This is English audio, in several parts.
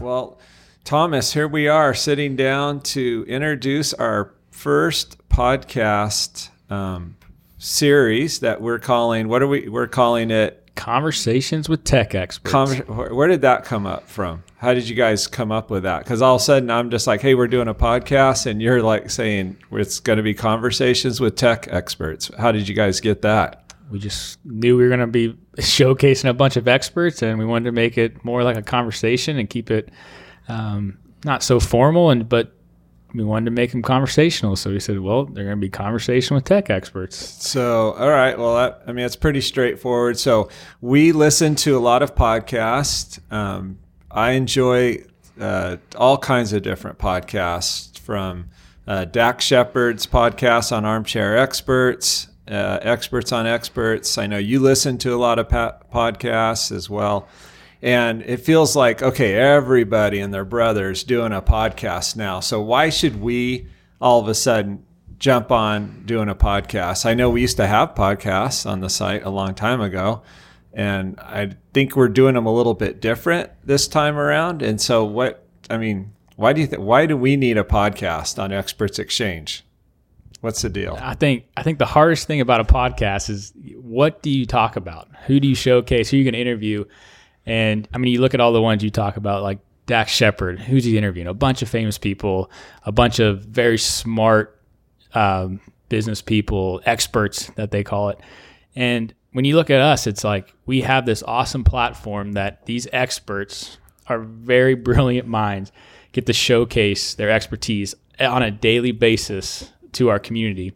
Well, Thomas, here we are sitting down to introduce our first podcast um, series that we're calling. What are we? We're calling it Conversations with Tech Experts. Conver- where did that come up from? How did you guys come up with that? Because all of a sudden I'm just like, hey, we're doing a podcast, and you're like saying it's going to be conversations with tech experts. How did you guys get that? We just knew we were going to be showcasing a bunch of experts, and we wanted to make it more like a conversation and keep it um, not so formal, and but we wanted to make them conversational. So we said, well, they're going to be conversation with tech experts. So, all right. Well, that, I mean, it's pretty straightforward. So we listen to a lot of podcasts. Um, I enjoy uh, all kinds of different podcasts from uh, Dax Shepard's podcast on armchair experts, uh, experts on experts. I know you listen to a lot of pa- podcasts as well. And it feels like, okay, everybody and their brothers doing a podcast now. So why should we all of a sudden jump on doing a podcast? I know we used to have podcasts on the site a long time ago. And I think we're doing them a little bit different this time around. And so what, I mean, why do you think, why do we need a podcast on Experts Exchange? What's the deal? I think I think the hardest thing about a podcast is what do you talk about? Who do you showcase? Who are you going to interview? And I mean, you look at all the ones you talk about, like Dax Shepard, who's he interviewing? A bunch of famous people, a bunch of very smart um, business people, experts that they call it. And when you look at us, it's like we have this awesome platform that these experts are very brilliant minds get to showcase their expertise on a daily basis to our community.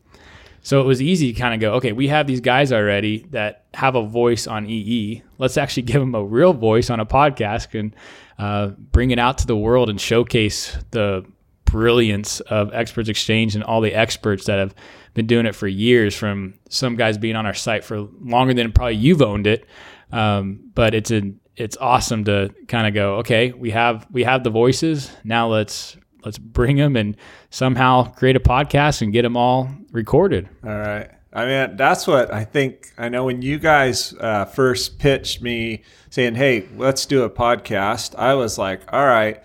So it was easy to kind of go, okay, we have these guys already that have a voice on EE. Let's actually give them a real voice on a podcast and uh, bring it out to the world and showcase the brilliance of Experts Exchange and all the experts that have been doing it for years. From some guys being on our site for longer than probably you've owned it, um, but it's a it's awesome to kind of go, okay, we have we have the voices. Now let's let's bring them and somehow create a podcast and get them all recorded. All right. I mean, that's what I think. I know when you guys uh, first pitched me saying, hey, let's do a podcast, I was like, all right.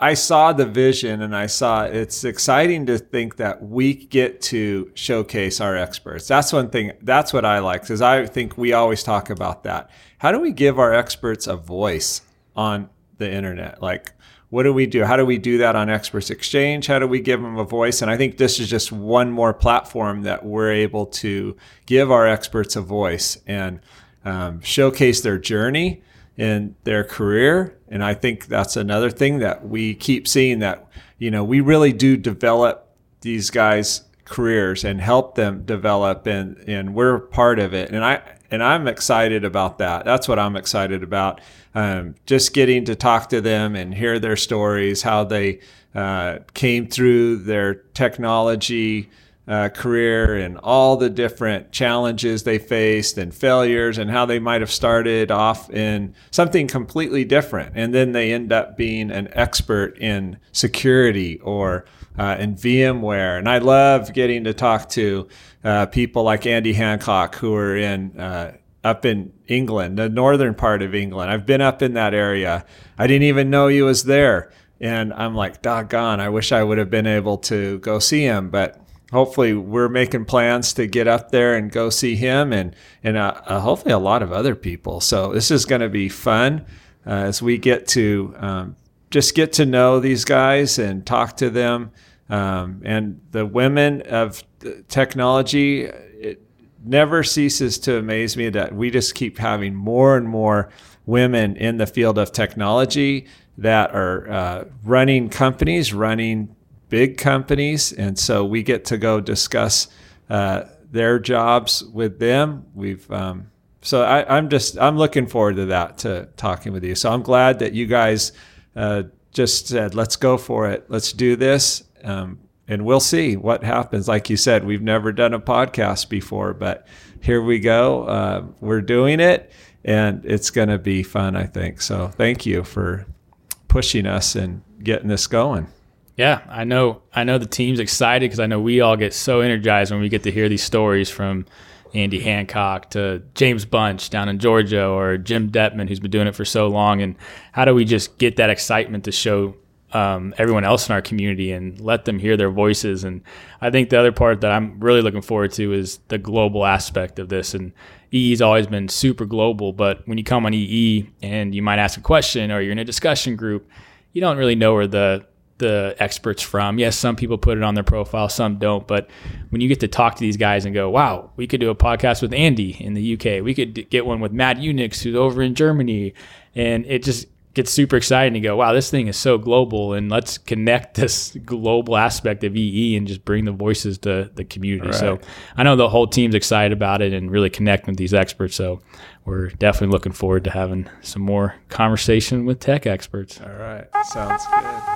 I saw the vision and I saw it's exciting to think that we get to showcase our experts. That's one thing, that's what I like because I think we always talk about that. How do we give our experts a voice on the internet? Like, what do we do? How do we do that on Experts Exchange? How do we give them a voice? And I think this is just one more platform that we're able to give our experts a voice and um, showcase their journey and their career. And I think that's another thing that we keep seeing that, you know, we really do develop these guys' careers and help them develop and, and we're part of it. And I, and I'm excited about that. That's what I'm excited about um, just getting to talk to them and hear their stories, how they uh, came through their technology uh, career and all the different challenges they faced and failures and how they might have started off in something completely different and then they end up being an expert in security or uh, in VMware. And I love getting to talk to uh, people like Andy Hancock who are in uh, up in England, the northern part of England. I've been up in that area. I didn't even know he was there. And I'm like, doggone, I wish I would have been able to go see him. But hopefully, we're making plans to get up there and go see him and, and uh, uh, hopefully a lot of other people. So this is going to be fun uh, as we get to um, just get to know these guys and talk to them. Um, and the women of technology, it never ceases to amaze me that we just keep having more and more women in the field of technology that are uh, running companies, running big companies. And so we get to go discuss uh, their jobs with them. We've, um, so I, am just, I'm looking forward to that, to talking with you. So I'm glad that you guys uh, just said, let's go for it. Let's do this. Um, and we'll see what happens. Like you said, we've never done a podcast before, but here we go. Uh, we're doing it, and it's going to be fun, I think. So thank you for pushing us and getting this going. Yeah, I know. I know the team's excited because I know we all get so energized when we get to hear these stories from Andy Hancock to James Bunch down in Georgia or Jim Detman, who's been doing it for so long. And how do we just get that excitement to show um, everyone else in our community and let them hear their voices? And I think the other part that I'm really looking forward to is the global aspect of this. And EE's always been super global, but when you come on EE and you might ask a question or you're in a discussion group, you don't really know where the the experts from. Yes, some people put it on their profile, some don't. But when you get to talk to these guys and go, wow, we could do a podcast with Andy in the UK. We could get one with Matt Unix, who's over in Germany. And it just gets super exciting to go, wow, this thing is so global. And let's connect this global aspect of EE and just bring the voices to the community. Right. So I know the whole team's excited about it and really connecting with these experts. So we're definitely looking forward to having some more conversation with tech experts. All right. Sounds good.